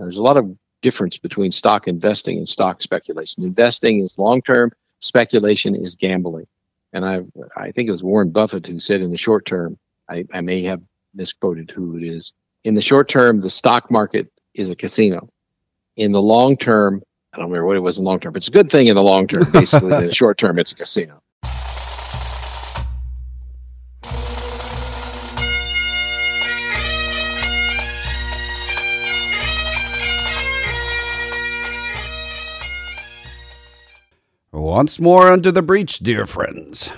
there's a lot of difference between stock investing and stock speculation. Investing is long term, speculation is gambling. And I, I think it was Warren Buffett who said in the short term, I, I may have misquoted who it is. In the short term, the stock market is a casino. In the long term, I don't remember what it was in the long term, but it's a good thing in the long term. Basically, in the short term, it's a casino. Once more under the breach, dear friends.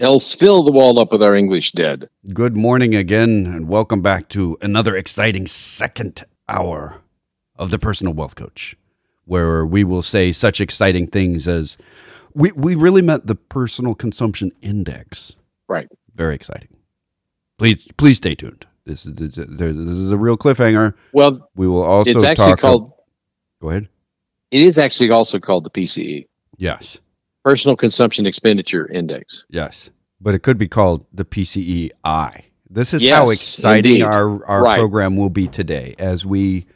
Else fill the wall up with our English dead. Good morning again, and welcome back to another exciting second hour of the Personal Wealth Coach, where we will say such exciting things as we, we really met the personal consumption index. Right. Very exciting. Please please stay tuned. This is this is a real cliffhanger. Well, we will also. It's actually called. Go ahead. It is actually also called the PCE. Yes. Personal Consumption Expenditure Index. Yes. But it could be called the PCEI. This is yes, how exciting indeed. our, our right. program will be today as we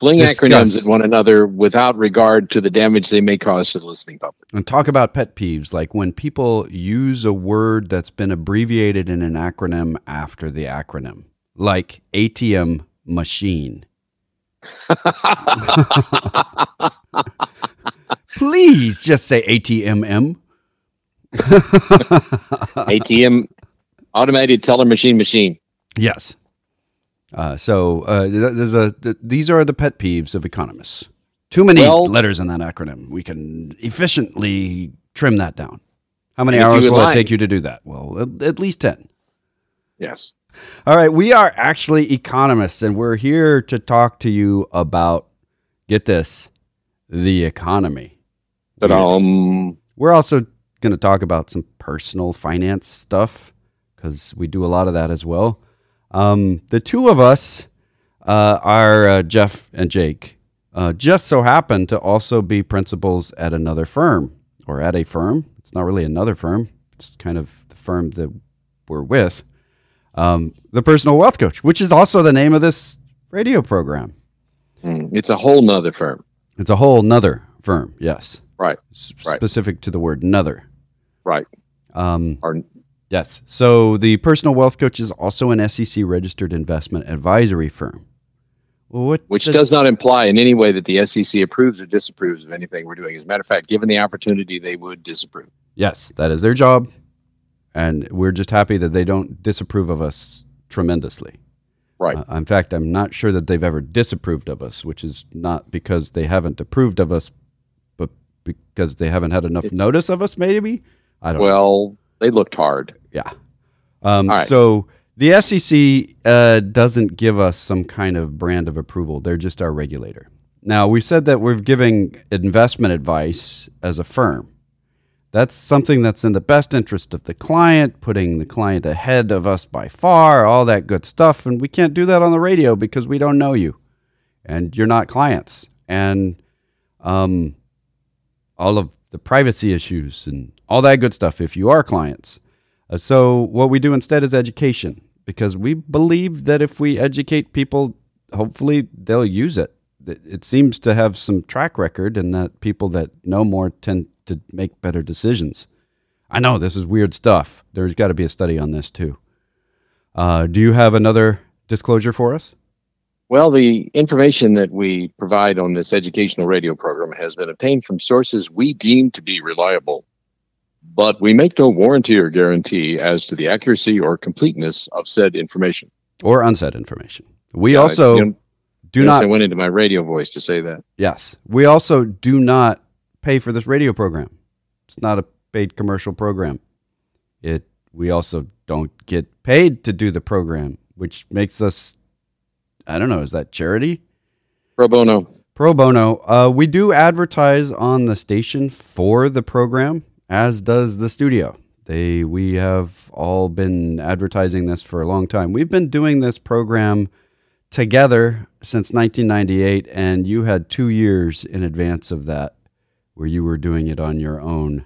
fling discuss. acronyms at one another without regard to the damage they may cause to the listening public. And talk about pet peeves, like when people use a word that's been abbreviated in an acronym after the acronym, like ATM machine. Please just say ATMM. ATM, automated teller machine machine. Yes. Uh, so uh, there's a th- these are the pet peeves of economists. Too many well, letters in that acronym. We can efficiently trim that down. How many hours will like. it take you to do that? Well, at, at least ten. Yes. All right, we are actually economists, and we're here to talk to you about get this the economy. Um, We're also going to talk about some personal finance stuff because we do a lot of that as well. Um, the two of us uh, are uh, Jeff and Jake. Uh, just so happen to also be principals at another firm or at a firm. It's not really another firm. It's kind of the firm that we're with. Um, the Personal Wealth Coach, which is also the name of this radio program. Mm, it's a whole nother firm. It's a whole nother firm. Yes. Right. S- right. Specific to the word "nother." Right. Um, or, yes. So the personal wealth coach is also an SEC registered investment advisory firm. What Which does, does, not imply in any way that the SEC approves or disapproves of anything we're doing. As a matter of fact, given the opportunity, they would disapprove. Yes, that is their job. And we're just happy that they don't disapprove of us tremendously. Right. Uh, in fact, I'm not sure that they've ever disapproved of us, which is not because they haven't approved of us, because they haven't had enough it's, notice of us, maybe? I don't know. Well, know. they looked hard. Yeah. Um, right. So the SEC uh, doesn't give us some kind of brand of approval, they're just our regulator. Now, we said that we're giving investment advice as a firm. That's something that's in the best interest of the client, putting the client ahead of us by far, all that good stuff. And we can't do that on the radio because we don't know you and you're not clients. And um, all of the privacy issues and all that good stuff if you are clients. Uh, so, what we do instead is education because we believe that if we educate people, hopefully they'll use it. It seems to have some track record, and that people that know more tend to make better decisions. I know this is weird stuff. There's got to be a study on this too. Uh, do you have another disclosure for us? Well, the information that we provide on this educational radio program has been obtained from sources we deem to be reliable, but we make no warranty or guarantee as to the accuracy or completeness of said information or unsaid information. We yeah, also you know, do not. I went into my radio voice to say that. Yes, we also do not pay for this radio program. It's not a paid commercial program. It. We also don't get paid to do the program, which makes us I don't know. Is that charity? Pro bono. Pro bono. Uh, we do advertise on the station for the program, as does the studio. They we have all been advertising this for a long time. We've been doing this program together since 1998, and you had two years in advance of that, where you were doing it on your own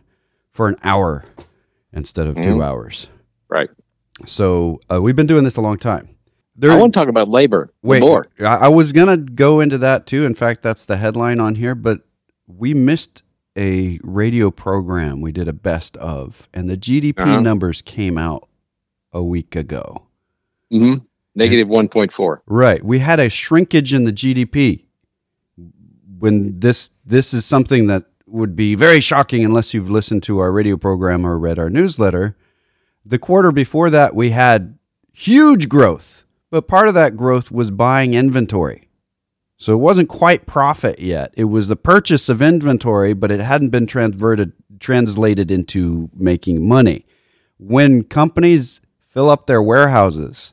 for an hour instead of mm-hmm. two hours. Right. So uh, we've been doing this a long time. There, I want to talk about labor wait, more. I was going to go into that too. In fact, that's the headline on here, but we missed a radio program. We did a best of, and the GDP uh-huh. numbers came out a week ago. Mm-hmm. Negative 1.4. Right. We had a shrinkage in the GDP. When this this is something that would be very shocking unless you've listened to our radio program or read our newsletter. The quarter before that we had huge growth, but part of that growth was buying inventory. So it wasn't quite profit yet. It was the purchase of inventory, but it hadn't been transverted translated into making money. When companies fill up their warehouses,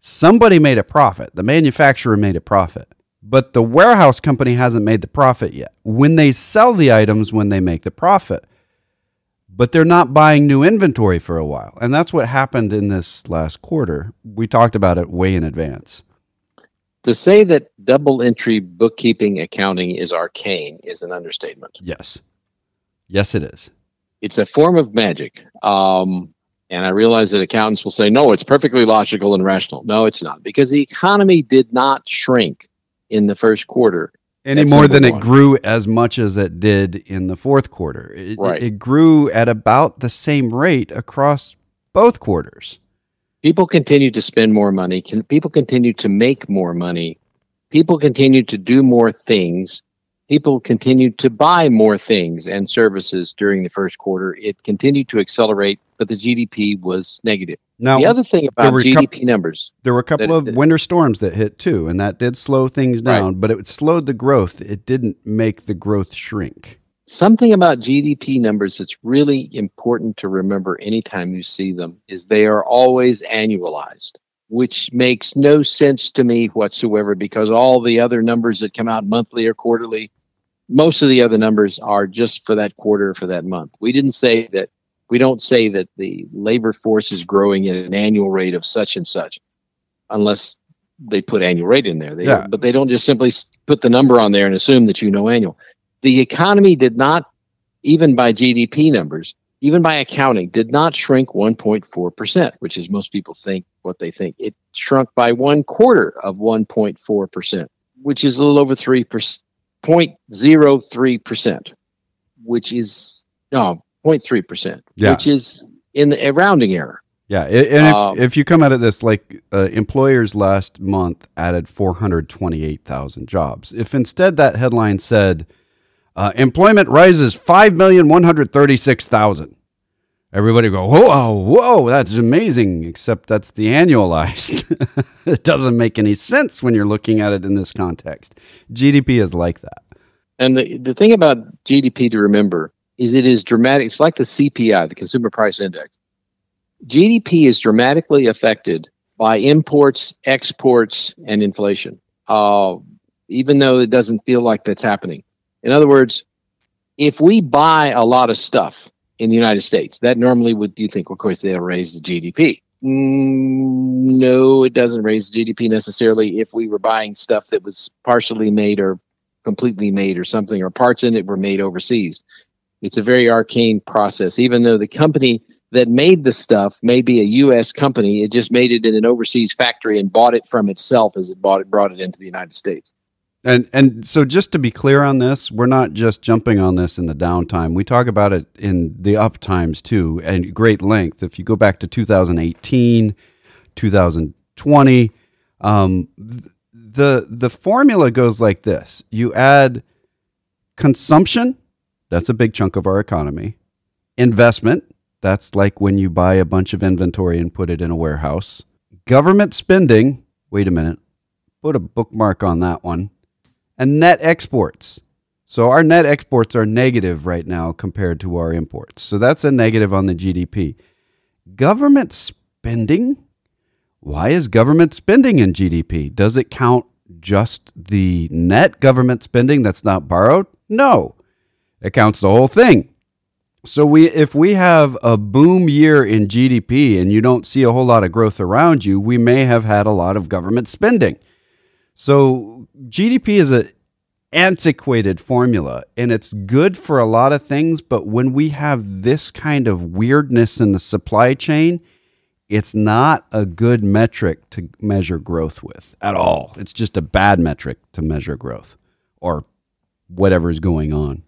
somebody made a profit. The manufacturer made a profit. But the warehouse company hasn't made the profit yet. When they sell the items when they make the profit. But they're not buying new inventory for a while. And that's what happened in this last quarter. We talked about it way in advance. To say that double entry bookkeeping accounting is arcane is an understatement. Yes. Yes, it is. It's a form of magic. Um, and I realize that accountants will say, no, it's perfectly logical and rational. No, it's not, because the economy did not shrink in the first quarter. Any more than one. it grew as much as it did in the fourth quarter. It, right. it grew at about the same rate across both quarters people continue to spend more money can people continue to make more money people continue to do more things people continue to buy more things and services during the first quarter it continued to accelerate but the gdp was negative now the other thing about gdp numbers there were a couple of winter storms that hit too and that did slow things down right. but it slowed the growth it didn't make the growth shrink something about GDP numbers that's really important to remember anytime you see them is they are always annualized, which makes no sense to me whatsoever because all the other numbers that come out monthly or quarterly, most of the other numbers are just for that quarter for that month. We didn't say that we don't say that the labor force is growing at an annual rate of such and such unless they put annual rate in there. They, yeah. But they don't just simply put the number on there and assume that you know annual the economy did not, even by GDP numbers, even by accounting, did not shrink 1.4%, which is most people think what they think. It shrunk by one quarter of 1.4%, which is a little over 3%, 0.03%, which is, no, 0.3%, yeah. which is in the, a rounding error. Yeah, and if, um, if you come out of this, like uh, employers last month added 428,000 jobs. If instead that headline said, uh, employment rises 5,136,000. Everybody go, whoa, whoa, that's amazing, except that's the annualized. it doesn't make any sense when you're looking at it in this context. GDP is like that. And the, the thing about GDP to remember is it is dramatic. It's like the CPI, the Consumer Price Index. GDP is dramatically affected by imports, exports, and inflation, uh, even though it doesn't feel like that's happening. In other words, if we buy a lot of stuff in the United States, that normally would you think, of course, they'll raise the GDP. Mm, no, it doesn't raise the GDP necessarily. If we were buying stuff that was partially made or completely made or something, or parts in it were made overseas, it's a very arcane process. Even though the company that made the stuff may be a U.S. company, it just made it in an overseas factory and bought it from itself as it bought it, brought it into the United States. And and so just to be clear on this, we're not just jumping on this in the downtime. We talk about it in the up times too, and great length. If you go back to 2018, 2020, um, the the formula goes like this: you add consumption, that's a big chunk of our economy. Investment, that's like when you buy a bunch of inventory and put it in a warehouse. Government spending, wait a minute, put a bookmark on that one and net exports. So our net exports are negative right now compared to our imports. So that's a negative on the GDP. Government spending? Why is government spending in GDP? Does it count just the net government spending that's not borrowed? No. It counts the whole thing. So we if we have a boom year in GDP and you don't see a whole lot of growth around you, we may have had a lot of government spending. So GDP is an antiquated formula and it's good for a lot of things, but when we have this kind of weirdness in the supply chain, it's not a good metric to measure growth with at all. It's just a bad metric to measure growth or whatever is going on.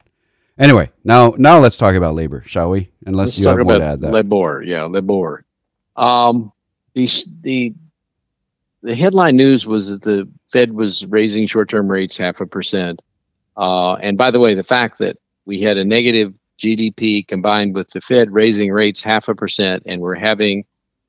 Anyway, now now let's talk about labor, shall we? Unless let's you talk have about to add that. labor, yeah, labor. Um, the the the headline news was that the Fed was raising short-term rates half a percent. Uh, and by the way, the fact that we had a negative GDP combined with the Fed raising rates half a percent, and we're having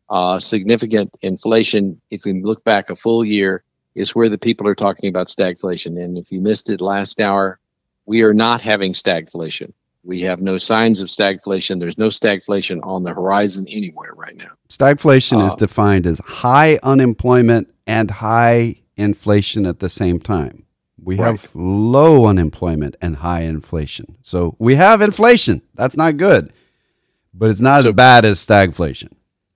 uh, significant inflation. If we look back a full year, is where the people are talking about stagflation. And if you missed it last hour, we are not having stagflation. We have no signs of stagflation. There's no stagflation on the horizon anywhere right now. Stagflation uh, is defined as high unemployment and high inflation at the same time. We right. have low unemployment and high inflation. So we have inflation. That's not good, but it's not so, as bad as stagflation.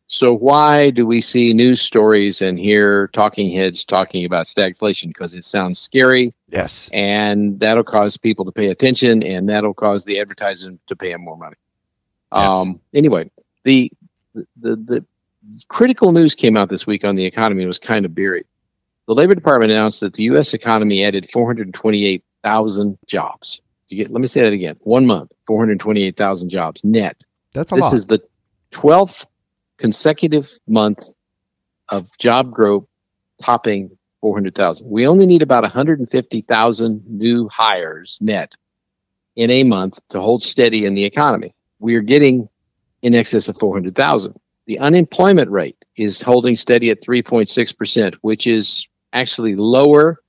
So why do we see news stories and hear talking heads talking about stagflation? Because it sounds scary. Yes. And that'll cause people to pay attention and that'll cause the advertising to pay them more money. Yes. Um, anyway, the, the, the critical news came out this week on the economy and was kind of buried. The Labor Department announced that the U.S. economy added 428,000 jobs. Get, let me say that again. One month, 428,000 jobs net. That's a this lot. This is the 12th consecutive month of job growth topping 400,000. We only need about 150,000 new hires net in a month to hold steady in the economy. We are getting in excess of 400,000. The unemployment rate is holding steady at 3.6%, which is actually lower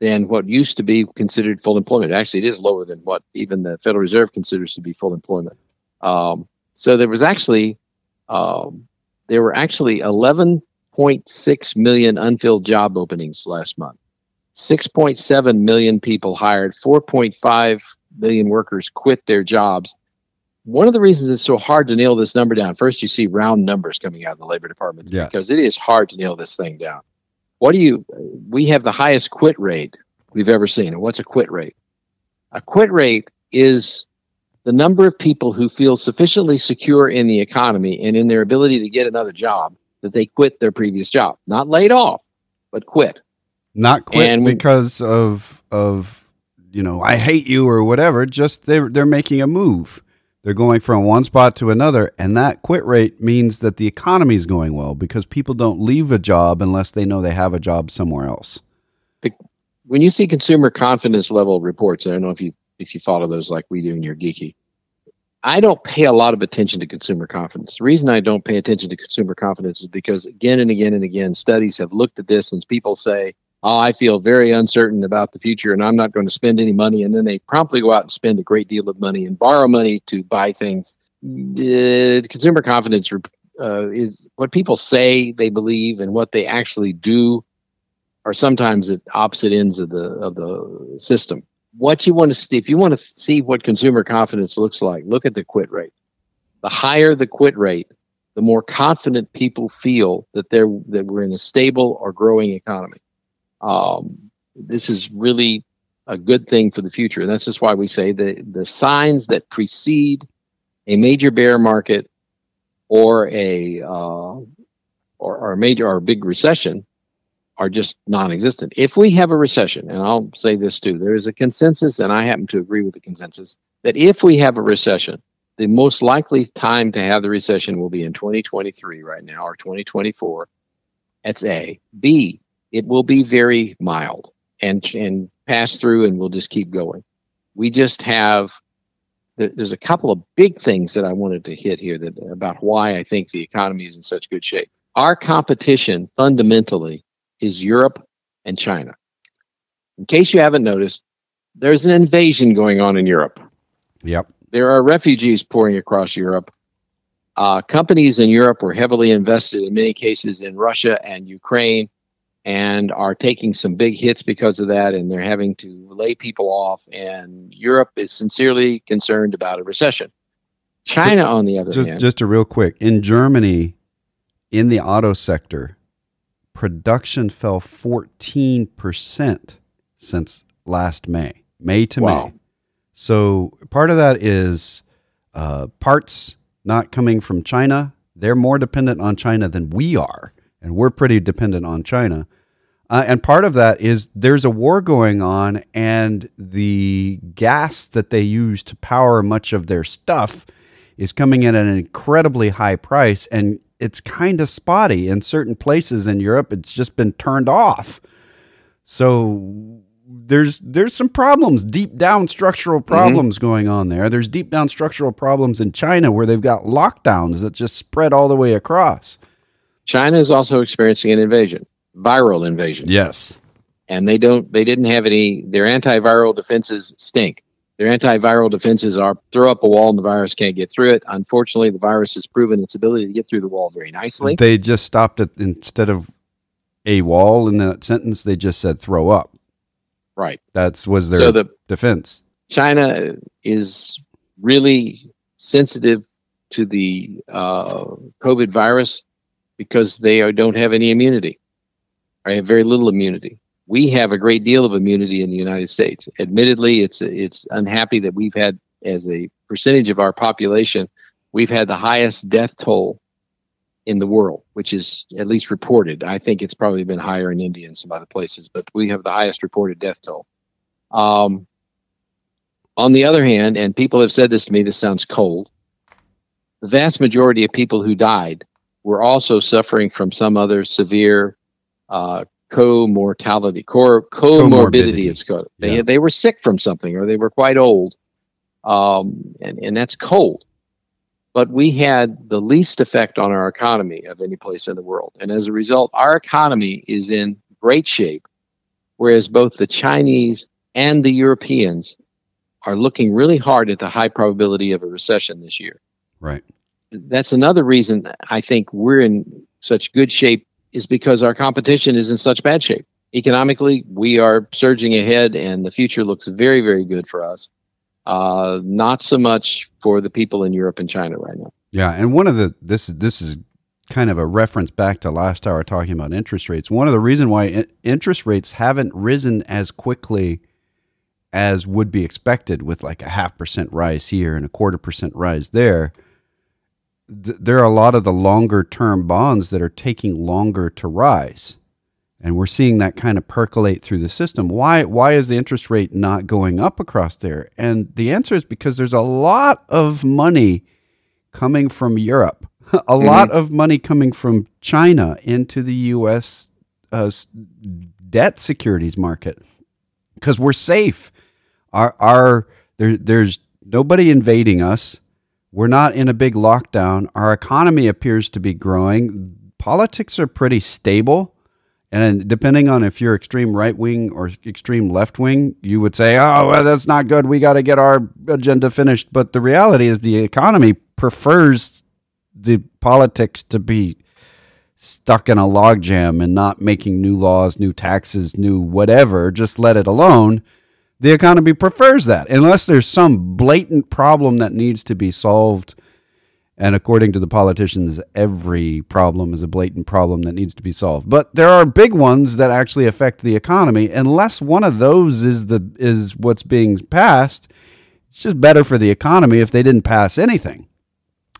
than what used to be considered full employment. Actually, it is lower than what even the Federal Reserve considers to be full employment. Um, so there was actually um, there were actually 11.6 million unfilled job openings last month. 6.7 million people hired, 4.5 million workers quit their jobs. One of the reasons it's so hard to nail this number down, first, you see round numbers coming out of the labor department yeah. because it is hard to nail this thing down. What do you, we have the highest quit rate we've ever seen. And what's a quit rate? A quit rate is the number of people who feel sufficiently secure in the economy and in their ability to get another job that they quit their previous job, not laid off, but quit. Not quit and because of of you know I hate you or whatever. Just they're they're making a move. They're going from one spot to another, and that quit rate means that the economy is going well because people don't leave a job unless they know they have a job somewhere else. The, when you see consumer confidence level reports, I don't know if you if you follow those like we do and you're geeky. I don't pay a lot of attention to consumer confidence. The reason I don't pay attention to consumer confidence is because again and again and again, studies have looked at this and people say, Oh, I feel very uncertain about the future and I'm not going to spend any money. And then they promptly go out and spend a great deal of money and borrow money to buy things. The consumer confidence uh, is what people say they believe and what they actually do are sometimes at opposite ends of the of the system what you want to see, if you want to see what consumer confidence looks like, look at the quit rate. The higher the quit rate, the more confident people feel that they're that we're in a stable or growing economy. Um, this is really a good thing for the future, and that's just why we say the the signs that precede a major bear market or a uh, or, or a major or a big recession are just non-existent. If we have a recession, and I'll say this too, there is a consensus, and I happen to agree with the consensus, that if we have a recession, the most likely time to have the recession will be in 2023 right now or 2024. That's A. B, it will be very mild and and pass through and we'll just keep going. We just have there's a couple of big things that I wanted to hit here that about why I think the economy is in such good shape. Our competition fundamentally is Europe and China. In case you haven't noticed, there's an invasion going on in Europe. Yep. There are refugees pouring across Europe. Uh, companies in Europe were heavily invested in many cases in Russia and Ukraine and are taking some big hits because of that. And they're having to lay people off. And Europe is sincerely concerned about a recession. China, so, on the other just, hand. Just a real quick in Germany, in the auto sector, production fell 14% since last May, May to wow. May. So part of that is uh, parts not coming from China They're more dependent on China than we are, and we're pretty dependent on China. Uh, and part of that is there's a war going on, and the gas that they use to power much of their stuff is coming in at an incredibly high price, and it's kind of spotty in certain places in Europe. It's just been turned off. So there's there's some problems, deep down structural mm-hmm. problems mm-hmm. going on there. There's deep down structural problems in China where they've got lockdowns that just spread all the way across. China is also experiencing an invasion viral invasion. Yes. And they don't they didn't have any their antiviral defenses stink. Their antiviral defenses are throw up a wall and the virus can't get through it. Unfortunately, the virus has proven its ability to get through the wall very nicely. They just stopped it instead of a wall in that sentence, they just said throw up. Right. That's was their so the, defense. China is really sensitive to the uh, COVID virus because they are, don't have any immunity. I have very little immunity. We have a great deal of immunity in the United States. Admittedly, it's it's unhappy that we've had, as a percentage of our population, we've had the highest death toll in the world, which is at least reported. I think it's probably been higher in India and some other places, but we have the highest reported death toll. Um, on the other hand, and people have said this to me, this sounds cold. The vast majority of people who died were also suffering from some other severe uh, co-mortality, co- comorbidity. It's called. They yeah. they were sick from something, or they were quite old, um, and and that's cold. But we had the least effect on our economy of any place in the world, and as a result, our economy is in great shape, whereas both the Chinese and the Europeans are looking really hard at the high probability of a recession this year. Right. That's another reason I think we're in such good shape is because our competition is in such bad shape. Economically, we are surging ahead, and the future looks very, very good for us. Uh, not so much for the people in Europe and China right now. Yeah, and one of the this is this is kind of a reference back to last hour talking about interest rates. One of the reason why interest rates haven't risen as quickly as would be expected with like a half percent rise here and a quarter percent rise there th- there are a lot of the longer term bonds that are taking longer to rise. And we're seeing that kind of percolate through the system. Why why is the interest rate not going up across there? And the answer is because there's a lot of money coming from Europe, a mm-hmm. lot of money coming from China into the US uh, debt securities market because we're safe. Our our there, there's nobody invading us. We're not in a big lockdown. Our economy appears to be growing. Politics are pretty stable. And depending on if you're extreme right wing or extreme left wing, you would say, oh, well, that's not good. We got to get our agenda finished. But the reality is, the economy prefers the politics to be stuck in a logjam and not making new laws, new taxes, new whatever. Just let it alone the economy prefers that unless there's some blatant problem that needs to be solved. And according to the politicians, every problem is a blatant problem that needs to be solved. But there are big ones that actually affect the economy. Unless one of those is the is what's being passed, it's just better for the economy if they didn't pass anything.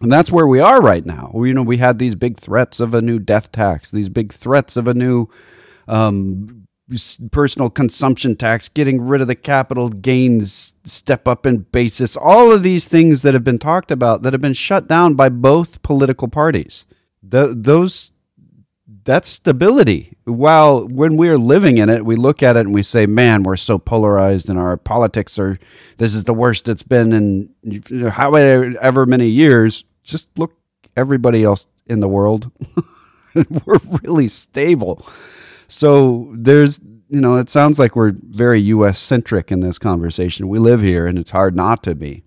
And that's where we are right now. We, you know, we had these big threats of a new death tax, these big threats of a new um, personal consumption tax, getting rid of the capital gains step up in basis, all of these things that have been talked about that have been shut down by both political parties. The, those that's stability. While when we're living in it, we look at it and we say, "Man, we're so polarized, and our politics are this is the worst it's been in however many years." Just look everybody else in the world. we're really stable. So there's, you know, it sounds like we're very U.S. centric in this conversation. We live here, and it's hard not to be.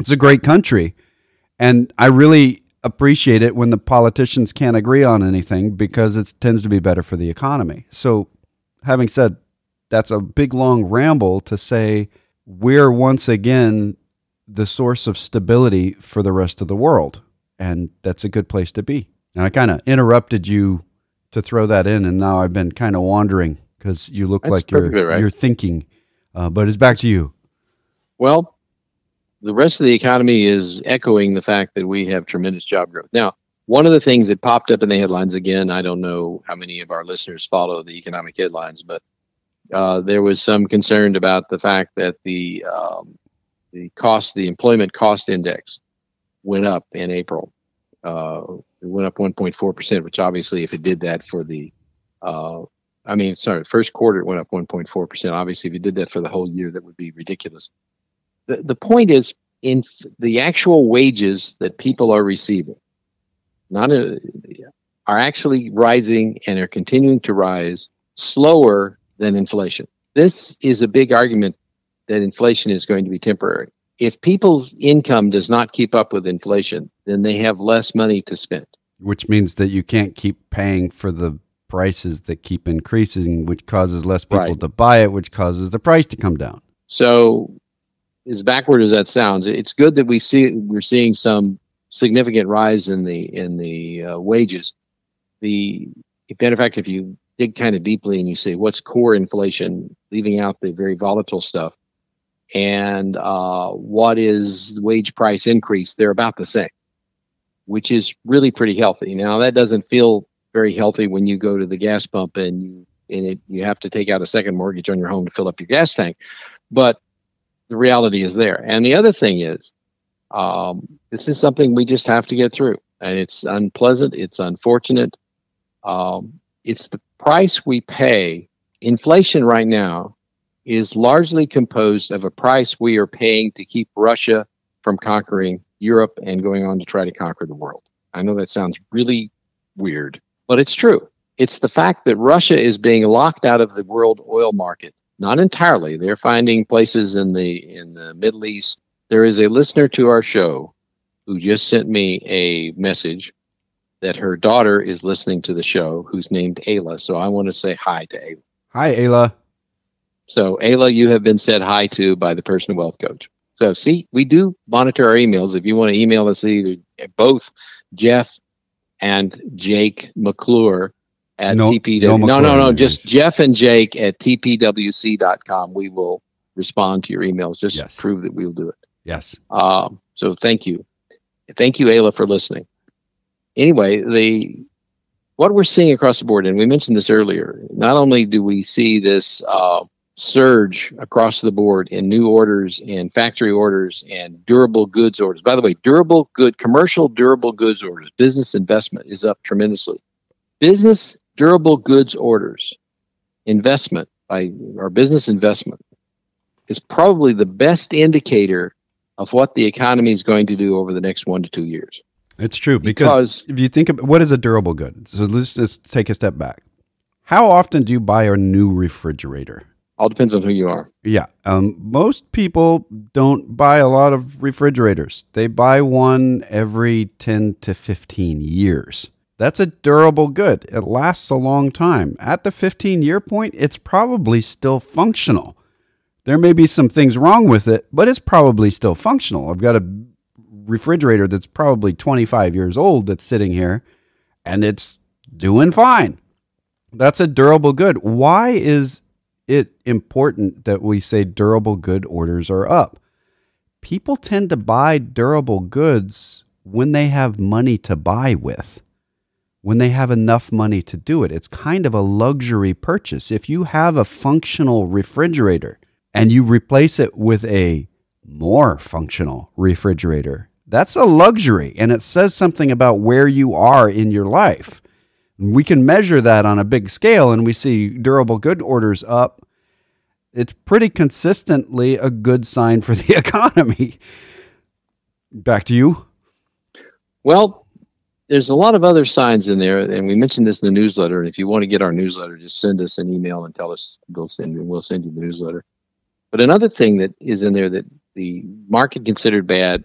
It's a great country, and I really appreciate it when the politicians can't agree on anything because it tends to be better for the economy. So, having said that's a big long ramble to say we're once again the source of stability for the rest of the world, and that's a good place to be. And I kind of interrupted you to throw that in, and now I've been kind of wandering because you look That's like you're right. you're thinking. Uh, but it's back to you. Well, the rest of the economy is echoing the fact that we have tremendous job growth. Now, one of the things that popped up in the headlines again, I don't know how many of our listeners follow the economic headlines, but uh, there was some concern about the fact that the um, the cost, the employment cost index, went up in April. Uh, it went up 1.4 percent, which obviously, if it did that for the, uh, I mean, sorry, first quarter it went up 1.4 percent. Obviously, if it did that for the whole year, that would be ridiculous. The the point is, in the actual wages that people are receiving, not a, are actually rising and are continuing to rise slower than inflation. This is a big argument that inflation is going to be temporary. If people's income does not keep up with inflation, then they have less money to spend. Which means that you can't keep paying for the prices that keep increasing, which causes less people right. to buy it, which causes the price to come down. So, as backward as that sounds, it's good that we see we're seeing some significant rise in the in the uh, wages. The matter of fact, if you dig kind of deeply and you say what's core inflation, leaving out the very volatile stuff, and uh, what is wage price increase, they're about the same, which is really pretty healthy. Now that doesn't feel very healthy when you go to the gas pump and you and it you have to take out a second mortgage on your home to fill up your gas tank, but the reality is there. And the other thing is, um, this is something we just have to get through, and it's unpleasant. It's unfortunate. Um, it's the price we pay. Inflation right now is largely composed of a price we are paying to keep Russia from conquering Europe and going on to try to conquer the world. I know that sounds really weird, but it's true. It's the fact that Russia is being locked out of the world oil market. Not entirely. They're finding places in the in the Middle East. There is a listener to our show who just sent me a message that her daughter is listening to the show who's named Ayla. So I want to say hi to Ayla. Hi, Ayla. So, Ayla, you have been said hi to by the personal wealth coach. So, see, we do monitor our emails. If you want to email us either both Jeff and Jake McClure at no, TPW. No, no, no, no, just Jeff and Jake at TPWC.com. We will respond to your emails. Just yes. prove that we will do it. Yes. Um, so, thank you. Thank you, Ayla, for listening. Anyway, the what we're seeing across the board, and we mentioned this earlier, not only do we see this uh, surge across the board in new orders and factory orders and durable goods orders. By the way, durable good commercial durable goods orders, business investment is up tremendously. Business durable goods orders, investment by our business investment is probably the best indicator of what the economy is going to do over the next one to two years. It's true because, because if you think of what is a durable good, so let's just take a step back. How often do you buy a new refrigerator? All depends on who you are. Yeah, um, most people don't buy a lot of refrigerators. They buy one every ten to fifteen years. That's a durable good. It lasts a long time. At the 15 year point, it's probably still functional. There may be some things wrong with it, but it's probably still functional. I've got a refrigerator that's probably 25 years old that's sitting here and it's doing fine. That's a durable good. Why is it important that we say durable good orders are up? People tend to buy durable goods when they have money to buy with, when they have enough money to do it. It's kind of a luxury purchase. If you have a functional refrigerator, and you replace it with a more functional refrigerator, that's a luxury and it says something about where you are in your life. We can measure that on a big scale and we see durable good orders up. It's pretty consistently a good sign for the economy. Back to you. Well, there's a lot of other signs in there, and we mentioned this in the newsletter. And if you want to get our newsletter, just send us an email and tell us. We'll send we'll send you the newsletter. But another thing that is in there that the market considered bad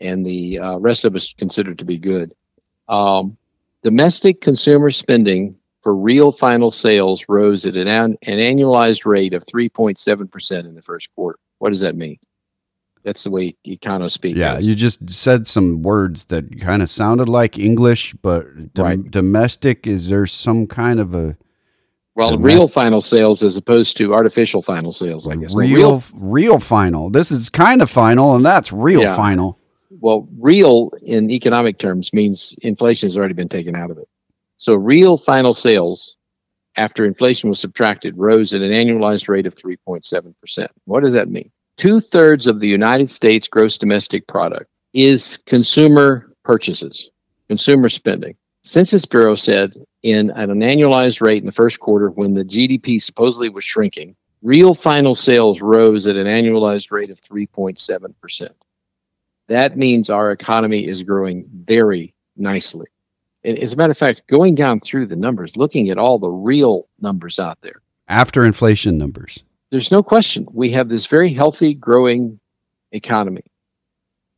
and the uh, rest of us considered to be good. Um, domestic consumer spending for real final sales rose at an, an annualized rate of 3.7% in the first quarter. What does that mean? That's the way economists speak. Yeah, you just said some words that kind of sounded like English, but dom- right. domestic, is there some kind of a well, real final sales as opposed to artificial final sales, I guess. Real, real, real final. This is kind of final, and that's real yeah. final. Well, real in economic terms means inflation has already been taken out of it. So real final sales after inflation was subtracted rose at an annualized rate of 3.7%. What does that mean? Two thirds of the United States gross domestic product is consumer purchases, consumer spending. Census Bureau said in at an annualized rate in the first quarter when the GDP supposedly was shrinking, real final sales rose at an annualized rate of 3.7%. That means our economy is growing very nicely. And as a matter of fact, going down through the numbers, looking at all the real numbers out there. After inflation numbers. There's no question we have this very healthy, growing economy.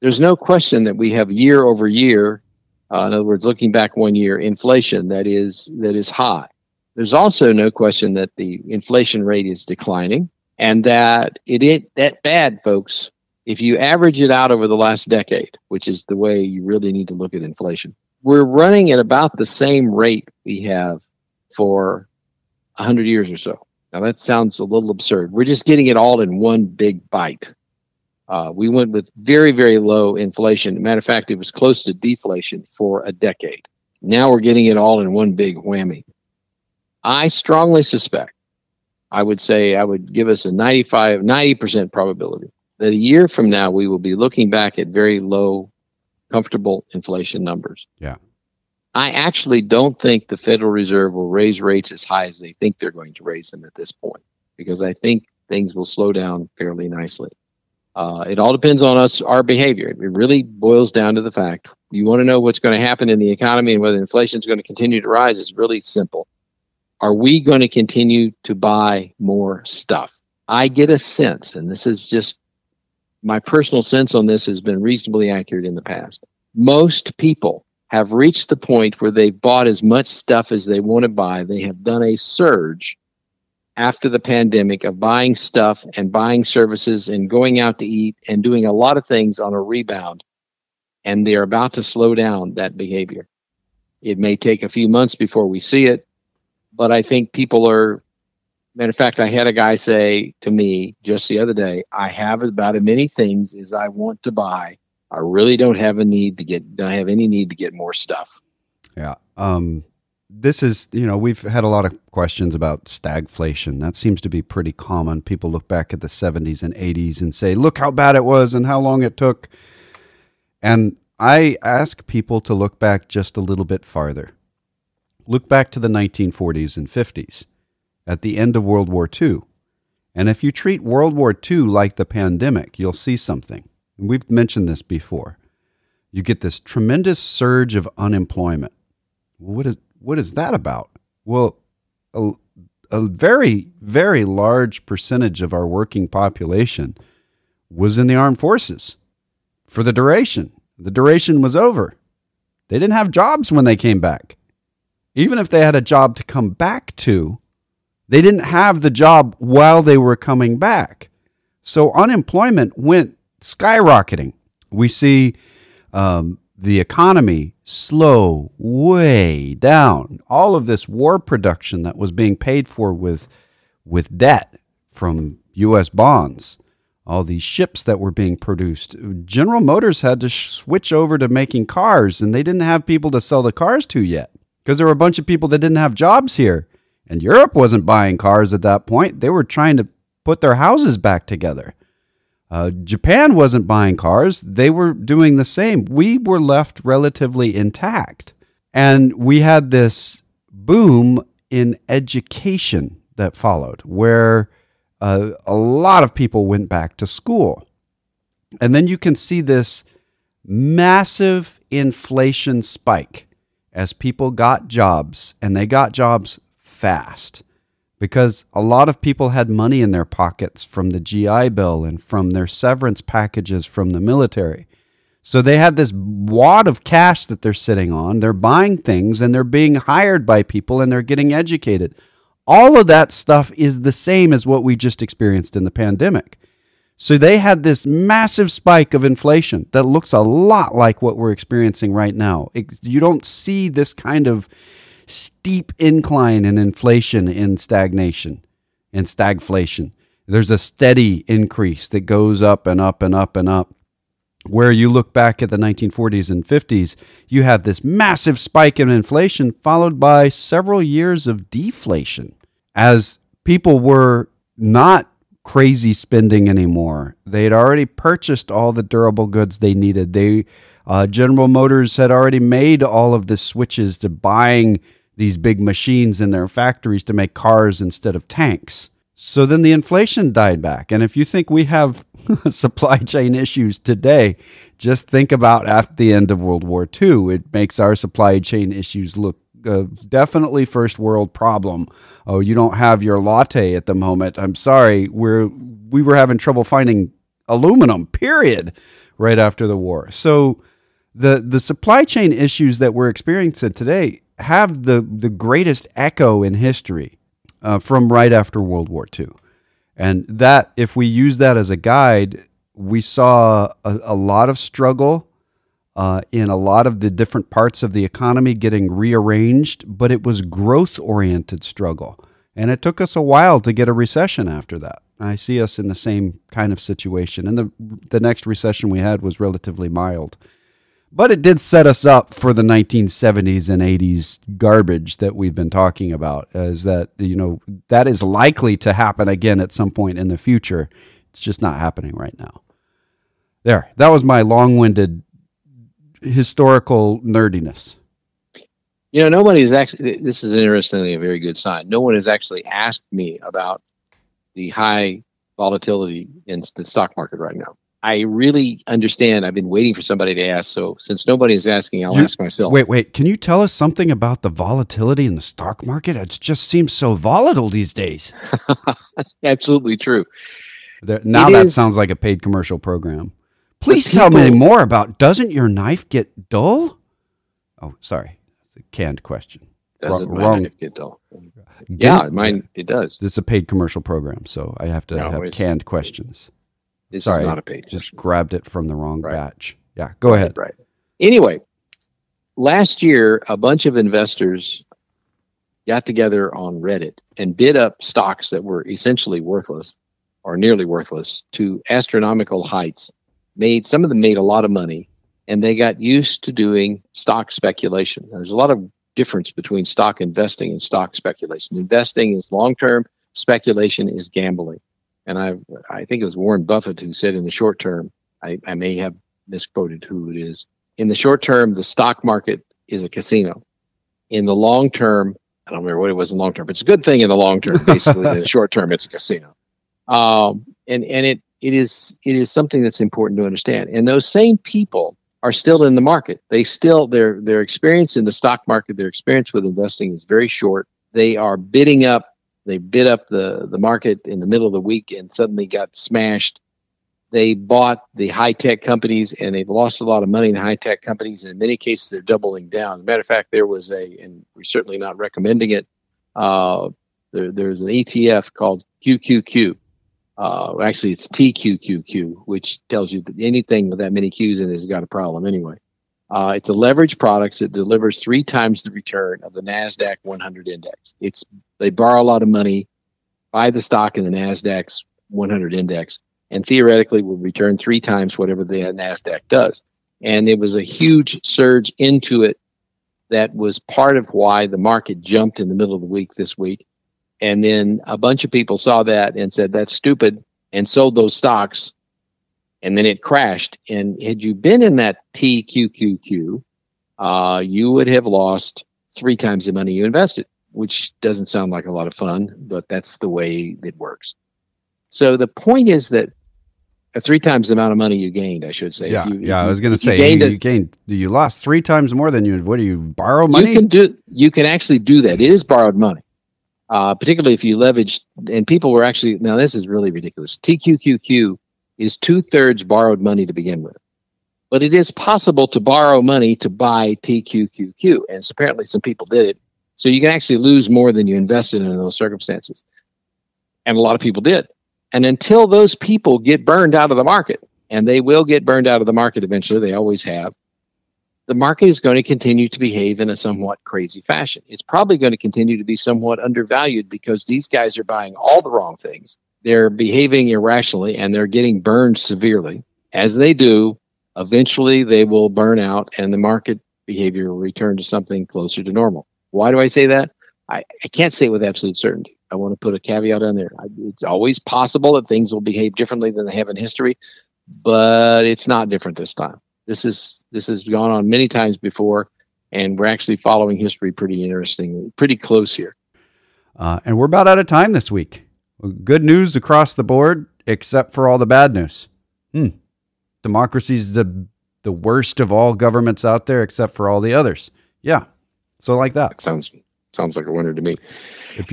There's no question that we have year over year, uh, in other words, looking back one year, inflation that is that is high. There's also no question that the inflation rate is declining and that it ain't that bad, folks. If you average it out over the last decade, which is the way you really need to look at inflation, we're running at about the same rate we have for 100 years or so. Now, that sounds a little absurd. We're just getting it all in one big bite. Uh, we went with very, very low inflation. Matter of fact, it was close to deflation for a decade. Now we're getting it all in one big whammy. I strongly suspect, I would say, I would give us a 95, 90% probability that a year from now we will be looking back at very low, comfortable inflation numbers. Yeah. I actually don't think the Federal Reserve will raise rates as high as they think they're going to raise them at this point because I think things will slow down fairly nicely. Uh, it all depends on us, our behavior. It really boils down to the fact you want to know what's going to happen in the economy and whether inflation is going to continue to rise. It's really simple. Are we going to continue to buy more stuff? I get a sense, and this is just my personal sense on this has been reasonably accurate in the past. Most people have reached the point where they've bought as much stuff as they want to buy. They have done a surge after the pandemic of buying stuff and buying services and going out to eat and doing a lot of things on a rebound. And they're about to slow down that behavior. It may take a few months before we see it, but I think people are. Matter of fact, I had a guy say to me just the other day, I have about as many things as I want to buy. I really don't have a need to get, don't have any need to get more stuff. Yeah. Um, this is, you know, we've had a lot of questions about stagflation. That seems to be pretty common. People look back at the 70s and 80s and say, look how bad it was and how long it took. And I ask people to look back just a little bit farther. Look back to the 1940s and 50s at the end of World War II. And if you treat World War II like the pandemic, you'll see something. We've mentioned this before. You get this tremendous surge of unemployment. What is, what is that about? Well, a, a very, very large percentage of our working population was in the armed forces for the duration. The duration was over. They didn't have jobs when they came back. Even if they had a job to come back to, they didn't have the job while they were coming back. So unemployment went skyrocketing. We see um, the economy slow way down. All of this war production that was being paid for with with debt from US bonds, all these ships that were being produced. General Motors had to sh- switch over to making cars and they didn't have people to sell the cars to yet because there were a bunch of people that didn't have jobs here. And Europe wasn't buying cars at that point. They were trying to put their houses back together. Uh, Japan wasn't buying cars, they were doing the same. We were left relatively intact. And we had this boom in education that followed, where uh, a lot of people went back to school. And then you can see this massive inflation spike as people got jobs, and they got jobs fast because a lot of people had money in their pockets from the GI Bill and from their severance packages from the military. So they had this wad of cash that they're sitting on. They're buying things and they're being hired by people and they're getting educated. All of that stuff is the same as what we just experienced in the pandemic. So they had this massive spike of inflation that looks a lot like what we're experiencing right now. You don't see this kind of steep incline in inflation in stagnation and stagflation. There's a steady increase that goes up and up and up and up. where you look back at the 1940s and 50s, you had this massive spike in inflation followed by several years of deflation as people were not crazy spending anymore. They had already purchased all the durable goods they needed. They uh, General Motors had already made all of the switches to buying these big machines in their factories to make cars instead of tanks. So then the inflation died back. And if you think we have supply chain issues today, just think about at the end of World War II. It makes our supply chain issues look uh, definitely first world problem. Oh, you don't have your latte at the moment. I'm sorry. We're we were having trouble finding aluminum. Period. Right after the war. So the the supply chain issues that we're experiencing today have the the greatest echo in history uh, from right after World War II, and that if we use that as a guide, we saw a, a lot of struggle uh, in a lot of the different parts of the economy getting rearranged, but it was growth oriented struggle. And it took us a while to get a recession after that. I see us in the same kind of situation. And the, the next recession we had was relatively mild. But it did set us up for the 1970s and 80s garbage that we've been talking about, as that, you know, that is likely to happen again at some point in the future. It's just not happening right now. There, that was my long winded historical nerdiness. You know, nobody's actually, this is interestingly a very good sign. No one has actually asked me about the high volatility in the stock market right now. I really understand. I've been waiting for somebody to ask. So since nobody is asking, I'll you, ask myself. Wait, wait. Can you tell us something about the volatility in the stock market? It just seems so volatile these days. Absolutely true. There, now it that is, sounds like a paid commercial program. Please people, tell me more about doesn't your knife get dull? Oh, sorry. It's a canned question. Doesn't wrong, my knife get dull? yeah, mine it does. This is a paid commercial program, so I have to no, have canned questions. This Sorry, is not a page. Just grabbed it from the wrong right. batch. Yeah, go right, ahead. Right. Anyway, last year, a bunch of investors got together on Reddit and bid up stocks that were essentially worthless or nearly worthless to astronomical heights. Made some of them made a lot of money, and they got used to doing stock speculation. There's a lot of difference between stock investing and stock speculation. Investing is long term, speculation is gambling and I I think it was Warren Buffett who said in the short term, I, I may have misquoted who it is. In the short term, the stock market is a casino. In the long term, I don't remember what it was in the long term, but it's a good thing in the long term. Basically, in the short term, it's a casino. Um, and and it it is it is something that's important to understand. And those same people are still in the market. They still their their experience in the stock market, their experience with investing is very short. They are bidding up they bid up the, the market in the middle of the week and suddenly got smashed. They bought the high tech companies and they've lost a lot of money in high tech companies. And in many cases, they're doubling down. Matter of fact, there was a, and we're certainly not recommending it. Uh, there, there's an ETF called QQQ. Uh, actually, it's TQQQ, which tells you that anything with that many Qs in it has got a problem anyway. Uh, it's a leverage product that delivers three times the return of the Nasdaq 100 index. It's they borrow a lot of money, buy the stock in the Nasdaq's 100 index, and theoretically will return three times whatever the Nasdaq does. And it was a huge surge into it that was part of why the market jumped in the middle of the week this week. And then a bunch of people saw that and said, that's stupid, and sold those stocks. And then it crashed. And had you been in that TQQQ, uh, you would have lost three times the money you invested which doesn't sound like a lot of fun, but that's the way it works. So the point is that three times the amount of money you gained, I should say. Yeah, you, yeah. I was going to say you gained, you, gained, you lost three times more than you. What do you borrow money? You can do. You can actually do that. It is borrowed money, uh, particularly if you leverage. And people were actually now. This is really ridiculous. TQQQ is two thirds borrowed money to begin with, but it is possible to borrow money to buy TQQQ, and apparently some people did it so you can actually lose more than you invested in those circumstances. And a lot of people did. And until those people get burned out of the market, and they will get burned out of the market eventually, they always have, the market is going to continue to behave in a somewhat crazy fashion. It's probably going to continue to be somewhat undervalued because these guys are buying all the wrong things. They're behaving irrationally and they're getting burned severely, as they do eventually they will burn out and the market behavior will return to something closer to normal. Why do I say that? I, I can't say it with absolute certainty. I want to put a caveat on there. It's always possible that things will behave differently than they have in history, but it's not different this time. This is this has gone on many times before, and we're actually following history pretty interesting, pretty close here. Uh, and we're about out of time this week. Good news across the board, except for all the bad news. Hmm. Democracy's the the worst of all governments out there, except for all the others. Yeah. So like that. Sounds sounds like a winner to me.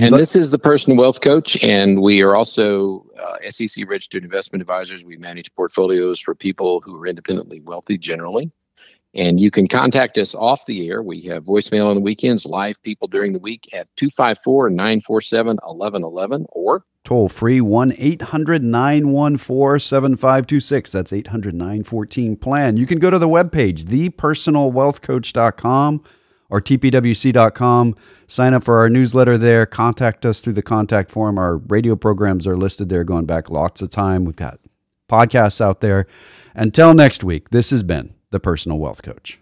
And this is the personal wealth coach, and we are also uh, SEC registered investment advisors. We manage portfolios for people who are independently wealthy generally. And you can contact us off the air. We have voicemail on the weekends, live people during the week at 254 947 1111 or toll free 1 800 914 7526. That's 800 914 plan. You can go to the webpage, thepersonalwealthcoach.com or tpwc.com. Sign up for our newsletter there. Contact us through the contact form. Our radio programs are listed there going back lots of time. We've got podcasts out there. Until next week, this has been the Personal Wealth Coach.